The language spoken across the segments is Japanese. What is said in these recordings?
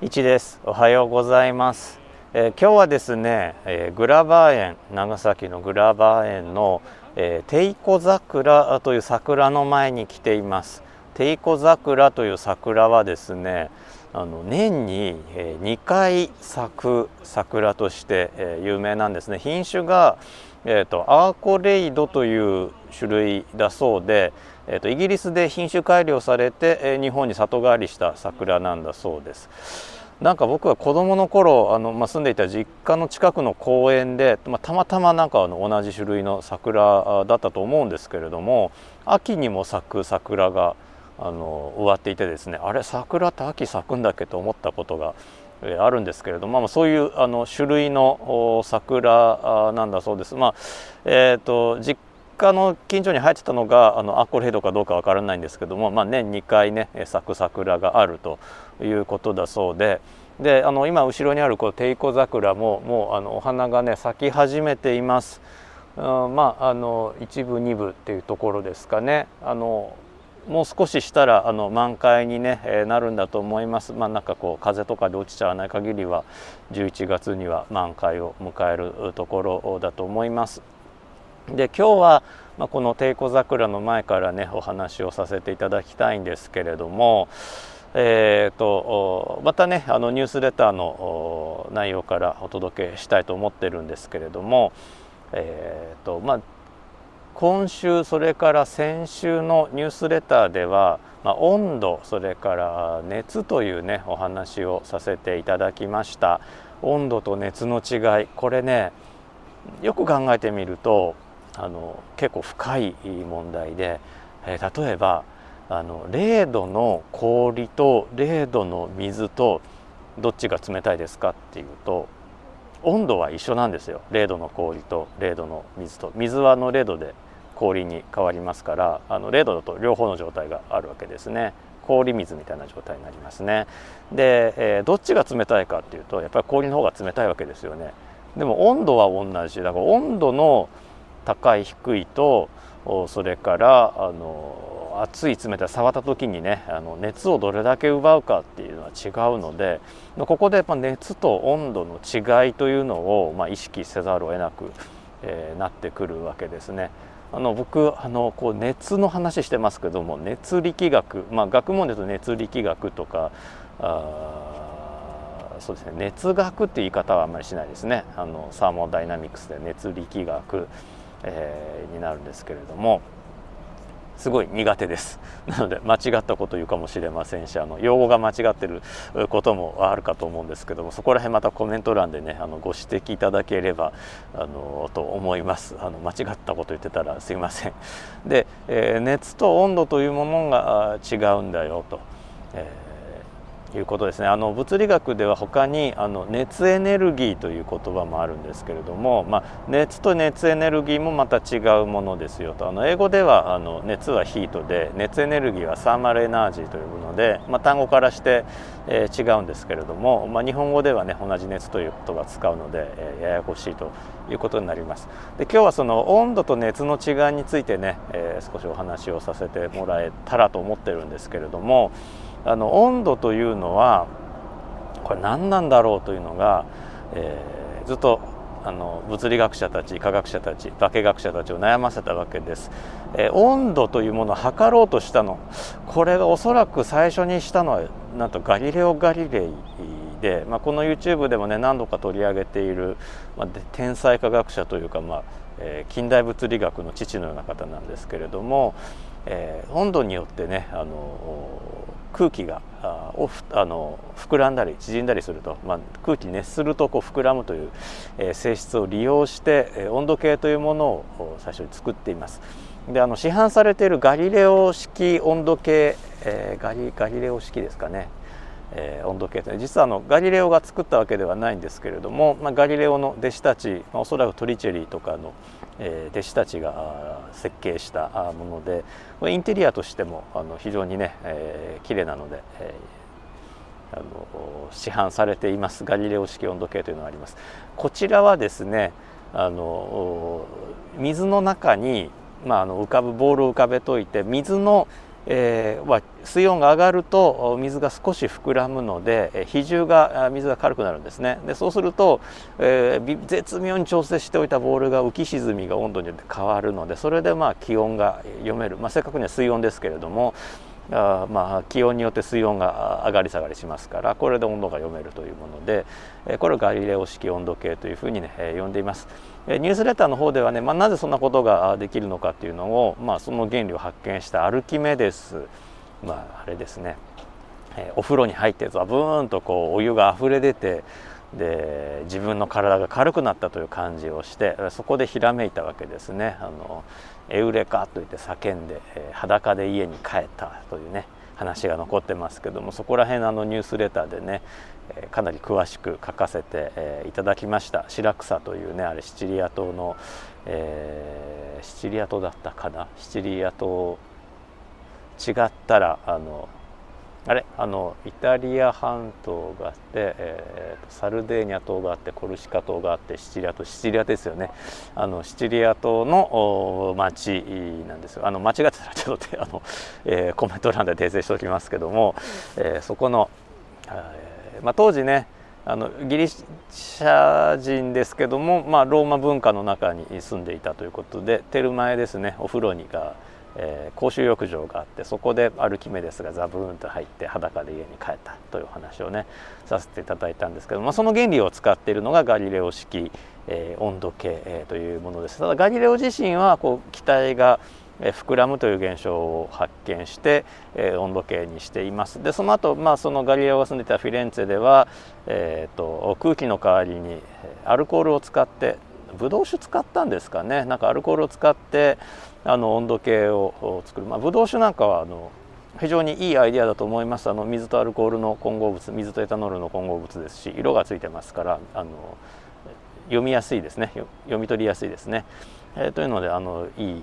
一です。おはようございます、えー、今日はですね、えー、グラバー園長崎のグラバー園の、えー、テイコ桜という桜の前に来ています。テイコ桜という桜はですねあの年に2回咲く桜として有名なんですね。品種が、えーと、アーコレイドという種類だそうで、えーと、イギリスで品種改良されて、え日本に里帰りした桜なんだそうです。なんか僕は子供の頃あの、まあ、住んでいた実家の近くの公園で、まあ、たまたまなんかあの同じ種類の桜だったと思うんですけれども秋にも咲く桜があの終わっていてですねあれ桜って秋咲くんだっけと思ったことがあるんですけれども、まあ、そういうあの種類の桜なんだそうです。まあえーと、実家の近所に生えてたのがあのアコレイドかどうかわからないんですけども、まあ、年2回ね咲く桜があるということだそうで。であの今後ろにあるこうテイコ桜ももうあのお花がね咲き始めています。うん、まああの一部二部っていうところですかね。あのもう少ししたらあの満開に、ね、えー、なるんだと思います。まあ、なんかこう風とかで落ちちゃわない限りは11月には満開を迎えるところだと思います。で今日は、まあ、この帝子桜の前からねお話をさせていただきたいんですけれども、えーと、またねあのニュースレターの内容からお届けしたいと思ってるんですけれども、えーとまあ、今週それから先週のニュースレターでは、まあ、温度それから熱というねお話をさせていただきました。温度と熱の違いこれねよく考えてみるとあの結構深い問題で、えー、例えばあの0度の氷と0度の水とどっちが冷たいですかっていうと温度は一緒なんですよ。0度の氷と0度の水と。水はの0度で氷に変わりますからあの0度だと両方の状態があるわけですね。氷水みたいな状態になりますね。で、えー、どっちが冷たいかっていうとやっぱり氷の方が冷たいわけですよね。でも温度は同じ。だから温度の高い低いとそれからあの熱い冷たい触った時にねあの熱をどれだけ奪うかっていうのは違うのでここでやっぱ熱と温度の違いというのを、まあ、意識せざるを得なく、えー、なってくるわけですね。あの僕あのこう熱の話してますけども熱力学、まあ、学問で言うと熱力学とかあそうですね熱学っていう言い方はあんまりしないですねあのサーモダイナミクスで熱力学、えー、になるんですけれども。すごい苦手です。なので間違ったこと言うかもしれませんしあの用語が間違ってることもあるかと思うんですけどもそこら辺またコメント欄でねあのご指摘いただければあのと思います。あの間違ったこと言ってたらすいません。で、えー、熱と温度というものが違うんだよと、えーいうことですね。あの物理学では他にあの熱エネルギーという言葉もあるんですけれども、まあ、熱と熱エネルギーもまた違うものですよと。あの英語ではあの熱はヒートで熱エネルギーはサーマルエナージーというもので、まあ、単語からして、えー、違うんですけれども、まあ、日本語ではね同じ熱という言葉を使うので、えー、ややこしいということになります。で今日はその温度と熱の違いについてね、えー、少しお話をさせてもらえたらと思ってるんですけれどもあの温度というのはこれ何なんだろうというのが、えー、ずっとあの物理学者たち科学者たち化学者たちを悩ませたわけです、えー、温度というものを測ろうとしたの。これがおそらく最初にしたのはなんとガリレオ・ガリレイで、まあ、この YouTube でもね何度か取り上げている、まあ、天才科学者というか、まあえー、近代物理学の父のような方なんですけれども、えー、温度によってねあの空気がああの膨らんだり縮んだりすると、まあ、空気熱するとこう膨らむという、えー、性質を利用して、えー、温度計というものを最初に作っています。であの市販されているガリレオ式温度計、えー、ガリガリレオ式ですかね、えー、温度計と実はあのガリレオが作ったわけではないんですけれども、まあ、ガリレオの弟子たち、まあ、おそらくトリチェリーとかの、えー、弟子たちが設計したものでインテリアとしてもあの非常にね、えー、綺麗なので、えー、あの市販されていますガリレオ式温度計というのがあります。こちらはですねあの水の中に、まあ、あの浮かぶボールを浮かべといて水のえーまあ、水温が上がると水が少し膨らむので比重が水が軽くなるんですねでそうすると、えー、絶妙に調整しておいたボールが浮き沈みが温度によって変わるのでそれでまあ気温が読める、まあ、正確には水温ですけれどもあまあ気温によって水温が上がり下がりしますからこれで温度が読めるというものでこれをガリレオ式温度計というふうにね呼んでいます。ニュースレターの方ではね、まあ、なぜそんなことができるのかっていうのを、まあ、その原理を発見したアルキメデス、まあ、あれですね、えお風呂に入ってザブーンとこうお湯が溢れ出てで自分の体が軽くなったという感じをしてそこでひらめいたわけですね。あのエウレカと言って叫んで、え裸で家に帰ったというね。話が残ってますけどもそこら辺あのニュースレターでねかなり詳しく書かせて、いただきました。シラクサというねあれシチリア島の、えー、シチリア島だったかな？シチリア島。違ったらあのあれあのイタリア半島があって、えー、サルデーニャ島があってコルシカ島があってシチリア島シチリアですよね。あのシチリア島の町なんですよ。あの間違ってたらちょっとあの、えー、コメント欄で訂正しておきますけども、えー、そこの、えーまあ、当時ねあのギリシャ人ですけども、まあ、ローマ文化の中に住んでいたということでテルマエですねお風呂にがえー、公衆浴場があってそこでアルキメデスがザブーンと入って裸で家に帰ったという話をねさせていただいたんですけど、まあ、その原理を使っているのがガリレオ式、えー、温度計、えー、というものです。ただガリレオ自身はこう気体が膨らむという現象を発見して、えー、温度計にしています。でその後、まあそのガリレオが住んでいたフィレンツェでは、えーと空気の代わりにアルコールを使ってブドウ酒使ったんですかね。なんかアルコールを使ってあの温度計を作る、まあ、ブドウ酒なんかはあの非常にいいアイデアだと思います。あの水とアルコールの混合物水とエタノールの混合物ですし色がついてますからあの読みやすいですね。読み取りやすいですね、えー、というのであのいい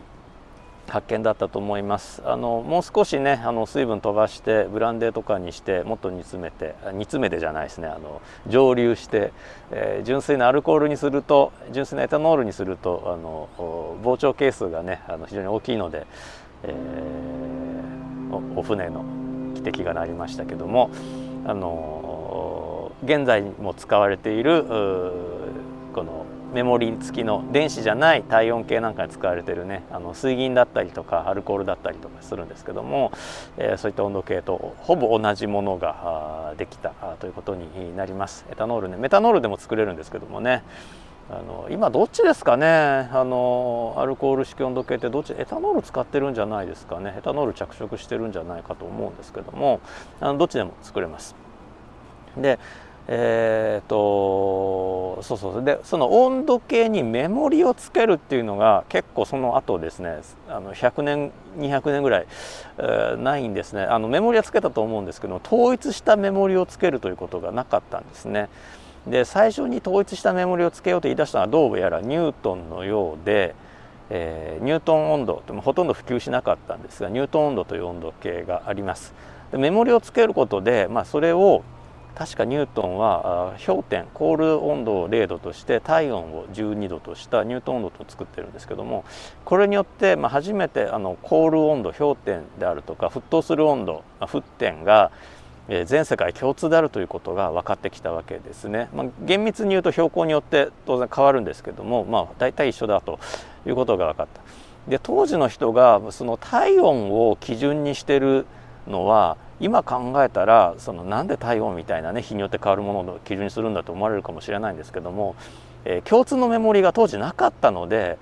発見だったと思います。あのもう少しねあの水分飛ばしてブランデーとかにしてもっと煮詰めて煮詰めてじゃないですね。あの蒸留して、えー、純粋なアルコールにすると純粋なエタノールにするとあの膨張係数がねあの非常に大きいので、えー、お船の汽笛が鳴りましたけどもあの現在も使われているこのメモリ付きの電子じゃない体温計なんかに使われてるねあの水銀だったりとかアルコールだったりとかするんですけども、えー、そういった温度計とほぼ同じものができたということになります。エタノールねメタノールでも作れるんですけどもねあの今どっちですかねあのアルコール式温度計ってどっちエタノール使ってるんじゃないですかねエタノール着色してるんじゃないかと思うんですけどもあのどっちでも作れます。でえーと、そうそう。でその温度計にメモリをつけるっていうのが結構その後ですねあの100年200年ぐらい、えー、ないんですね。あのメモリはつけたと思うんですけど統一したメモリをつけるということがなかったんですね。で最初に統一したメモリをつけようと言い出したのはどうやらニュートンのようで、えー、ニュートン温度ほとんど普及しなかったんですがニュートン温度という温度計があります。でメモリをつけることで、まあ、それを確かニュートンは氷点コール温度を0度として体温を12度としたニュートン温度と作ってるんですけどもこれによってま初めてあのコール温度氷点であるとか沸騰する温度沸点が全世界共通であるということが分かってきたわけですね。まあ、厳密に言うと標高によって当然変わるんですけども、まあ、大体一緒だということが分かった。で当時の人がその体温を基準にしてるのは今考えたらそのなんで体温みたいなね日によって変わるものを基準にするんだと思われるかもしれないんですけども、えー、共通のメモリが当時なかったので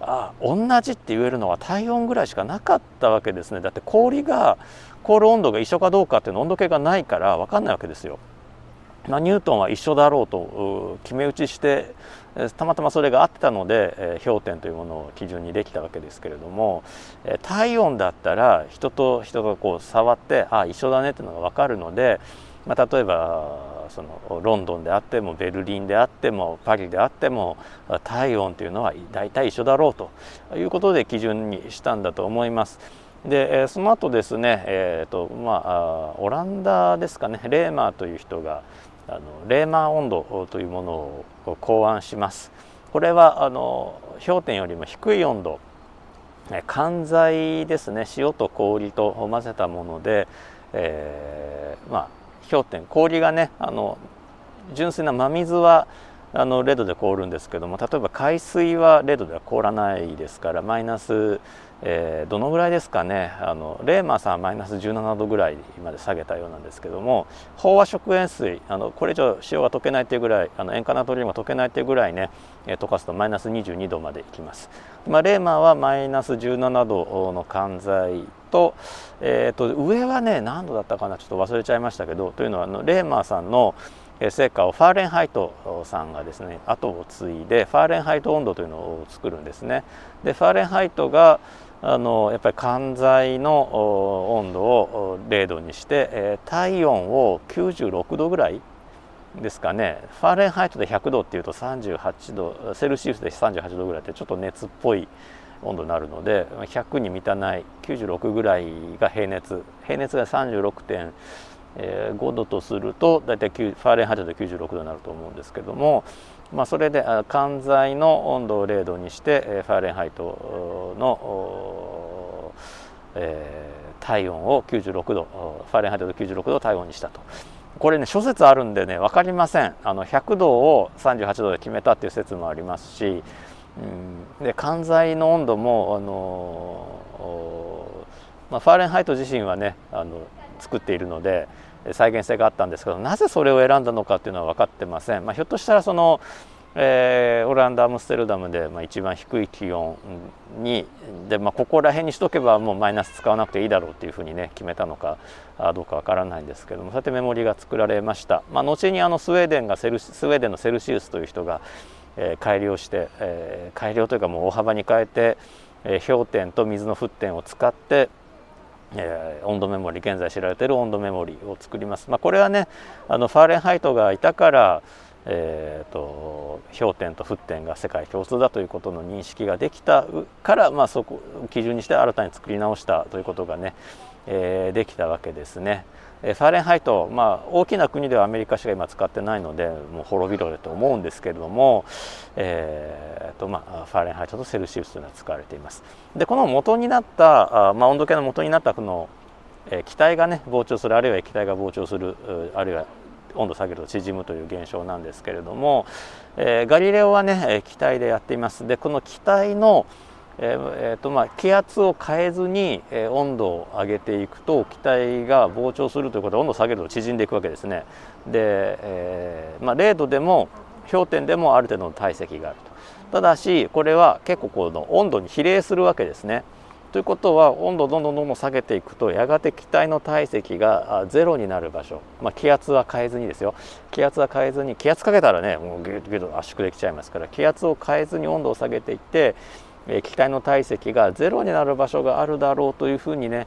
あ同じって言えるのは体温ぐらいしかなかったわけですねだって氷が凍る温度が一緒かどうかっていうの温度計がないから分かんないわけですよ。まあ、ニュートンは一緒だろうと決め打ちしてたまたまそれが合ってたので、え氷点というものを基準にできたわけですけれども、え体温だったら人と人がこう触ってあ一緒だねっていうのが分かるので、まあ、例えばそのロンドンであってもベルリンであってもパリであっても体温というのは大体一緒だろうということで基準にしたんだと思います。でその後ですね、えーとまあ、オランダですかねレーマーという人があのレーマー温度というものを考案します。これはあの氷点よりも低い温度。管材ですね。塩と氷と混ぜたもので、えー、まあ氷点氷がねあの純粋な真水はあの0度で凍るんですけども例えば海水は0度では凍らないですからマイナス、えー、どのぐらいですかね。あのレーマーさんはマイナス17度ぐらいまで下げたようなんですけども飽和食塩水あのこれ以上塩が溶けないっていうぐらいあの塩化ナトリウムが溶けないっていうぐらいね、えー、溶かすとマイナス22度までいきます、まあ、レーマーはマイナス17度の寒剤と,、えー、と上はね何度だったかなちょっと忘れちゃいましたけどというのはあのレーマーさんの成果をファーレンハイトさんがですね後を継いでファーレンハイト温度というのを作るんですね。でファーレンハイトがあのやっぱり寒剤の温度を0度にして、体温を96度ぐらいですかねファーレンハイトで100度っていうと38度セルシウスで38度ぐらいってちょっと熱っぽい温度になるので100に満たない96ぐらいが平熱平熱が36.5え5度とすると大体ファーレンハイトで96度になると思うんですけども、まあ、それで寒剤の温度を0度にしてファーレンハイトの、えー、体温を96度ファーレンハイトで96度を体温にしたと。これね諸説あるんでね分かりませんあの100度を38度で決めたっていう説もありますし、うん、で寒剤の温度もあの、まあ、ファーレンハイト自身はねあの作っているので再現性があったんですけどなぜそれを選んだのかっていうのは分かってません、まあ、ひょっとしたらその、えー、オランダアムステルダムで、まあ、一番低い気温にで、まあ、ここら辺にしとけばもうマイナス使わなくていいだろうっていうふうにね決めたのかどうか分からないんですけどもそうやってメモリが作られました、まあ、後にあのスウェーデンがセルスウェーデンのセルシウスという人が、えー、改良して、えー、改良というかもう大幅に変えて、え、氷点と水の沸点を使ってえー、温度メモリ現在知られている温度メモリを作ります。まあ、これはねあのファーレンハイトがいたから、えーと、氷点と沸点が世界共通だということの認識ができたから、まあ、そこを基準にして新たに作り直したということがね、えー、できたわけですね。ファーレンハイト、まあ、大きな国ではアメリカしか今使ってないのでもう滅びろよと思うんですけれども、えーとまあ、ファーレンハイトとセルシウスというのは使われています。でこの元になった、まあ、温度計の元になったこの、え、気体がね膨張するあるいは液体が膨張するあるいは温度下げると縮むという現象なんですけれども、えー、ガリレオはね気体でやっています。でこの気体のえーえーとまあ、気圧を変えずに、えー、温度を上げていくと気体が膨張するということで温度を下げると縮んでいくわけですね。で、えーまあ、0度でも氷点でもある程度の体積があると。ただしこれは結構この温度に比例するわけですね。ということは温度をどんどんどんどん下げていくとやがて気体の体積がゼロになる場所、まあ、気圧は変えずにですよ気圧は変えずに気圧かけたらねもうギュッギュッと圧縮できちゃいますから気圧を変えずに温度を下げていって気体の体積がゼロになる場所があるだろうというふうにね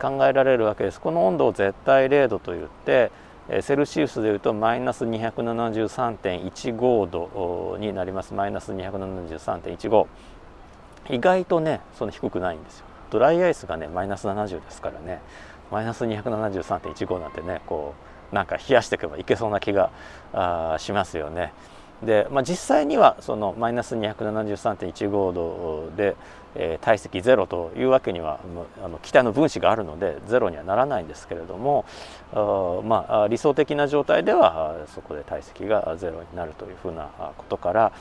考えられるわけです。この温度を絶対0度と言ってセルシウスでいうとマイナス273.15度になります。マイナス273.15意外とねその低くないんですよ。ドライアイスがねマイナス70ですからね。マイナス273.15なんてねこうなんか冷やしていけばいけそうな気がしますよね。で、まあ、実際にはそのマイナス273.15度で、えー、体積ゼロというわけにはあの気体の分子があるのでゼロにはならないんですけれどもあ、まあ、理想的な状態ではそこで体積がゼロになるというふうなことから、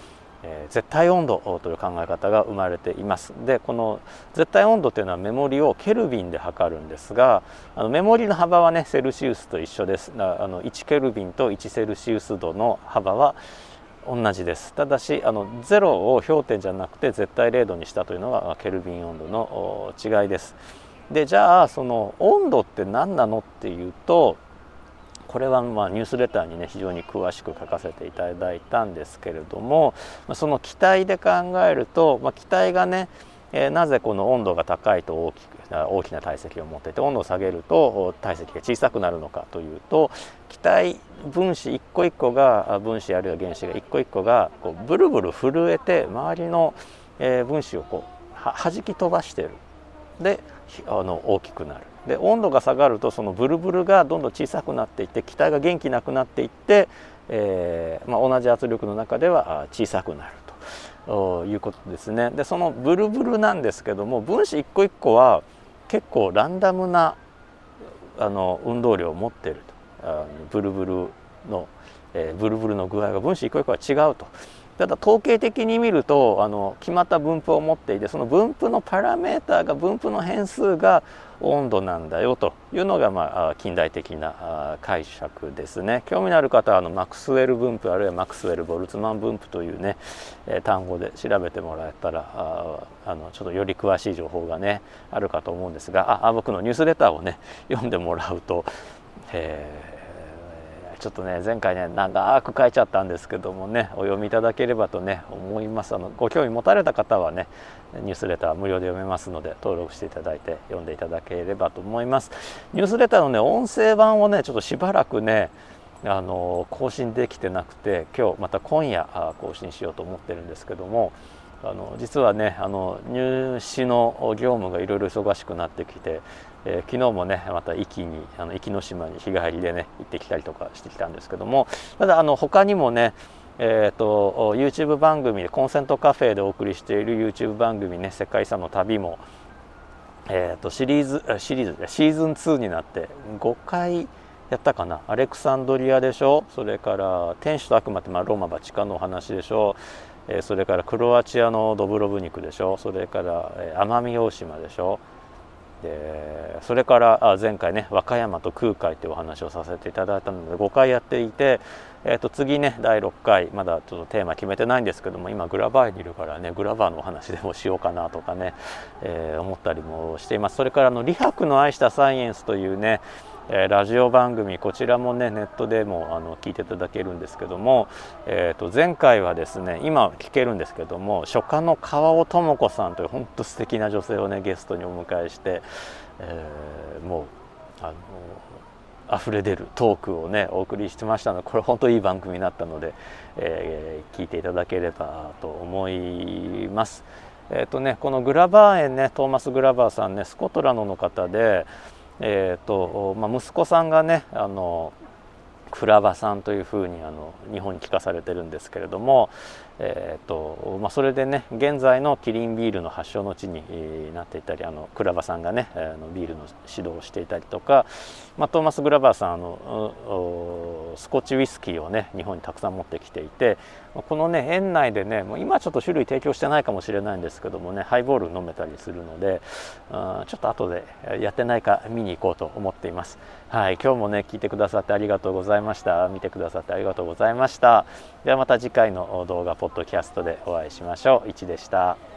えー、絶対温度という考え方が生まれています。でこの絶対温度というのはメモリをケルビンで測るんですがあのメモリの幅はねセルシウスと一緒です。あの1ケルビンと1セルシウス度の幅は同じです。ただしあの0を氷点じゃなくて絶対0度にしたというのがケルビン温度の違いです。でじゃあその温度って何なのっていうとこれはまニュースレターにね非常に詳しく書かせていただいたんですけれどもその気体で考えると、まあ、気体がねえなぜこの温度が高いと大きく大きな体積を持ってて温度を下げると体積が小さくなるのかというと気体分子一個一個が分子あるいは原子が一個一個がこうブルブル震えて周りの、え分子をこうはじき飛ばしてるであの大きくなるで温度が下がるとそのブルブルがどんどん小さくなっていって気体が元気なくなっていって、えーまあ、同じ圧力の中では小さくなる。いうことですね。でそのブルブルなんですけども分子一個一個は結構ランダムなあの運動量を持っていると。あのブルブルの、えー、ブルブルの具合が分子一個一個は違うと。ただ統計的に見るとあの決まった分布を持っていてその分布のパラメーターが分布の変数が温度なんだよというのが、まあ、近代的な解釈ですね。興味のある方はあのマクスウェル分布あるいはマクスウェル・ボルツマン分布というね、え単語で調べてもらえたらあのちょっとより詳しい情報がねあるかと思うんですがあ僕のニュースレターをね読んでもらうと、えーちょっとね前回ね長く書いちゃったんですけどもねお読みいただければとね思います。あのご興味持たれた方はねニュースレター無料で読めますので登録していただいて読んでいただければと思います。ニュースレターのね音声版をねちょっとしばらくねあの更新できてなくて今日また今夜更新しようと思ってるんですけどもあの実はねあの入試の業務がいろいろ忙しくなってきて、えー、昨日もねまた壱岐にあの壱岐の島に日帰りでね行ってきたりとかしてきたんですけどもただあの他にもねえーと、YouTube 番組でコンセントカフェでお送りしている YouTube 番組ね「世界遺産の旅も」えーと、シリーズシリーズシーズン2になって5回やったかな？アレクサンドリアでしょ？それから天使と悪魔ってまあローマバチカンのお話でしょ？えそれからクロアチアのドブロブニクでしょ？それから、え奄美大島でしょ？でそれから前回ね和歌山と空海っていうお話をさせていただいたので5回やっていて、えー、と次ね第6回まだちょっとテーマ決めてないんですけども今グラバーにいるからねグラバーのお話でもしようかなとかね、えー、思ったりもしています。それからの「李白の愛したサイエンス」というねえラジオ番組こちらもねネットでもあの聞いていただけるんですけども、えー、と前回はですね今聞けるんですけども書家の川尾智子さんという本当素敵な女性をねゲストにお迎えして、えー、もうあの溢れ出るトークをねお送りしてましたのでこれ本当いい番組になったので、えー、聞いていただければと思います。えーとね、このグラバー園ねトーマス・グラバーさんねスコットランドの方でえーとまあ、息子さんがねあの倉場さんというふうにあの日本に聞かされてるんですけれども、えーとまあ、それでね現在のキリンビールの発祥の地になっていたりあのクラバさんがねあのビールの指導をしていたりとか、まあ、トーマス・グラバーさんあのスコッチウイスキーをね日本にたくさん持ってきていてこのね園内でねもう今ちょっと種類提供してないかもしれないんですけどもねハイボール飲めたりするのでちょっと後でやってないか見に行こうと思っています。はい、今日もね聞いてくださってありがとうございました見てくださってありがとうございましたではまた次回の動画ポッドキャストでお会いしましょう。いちでした。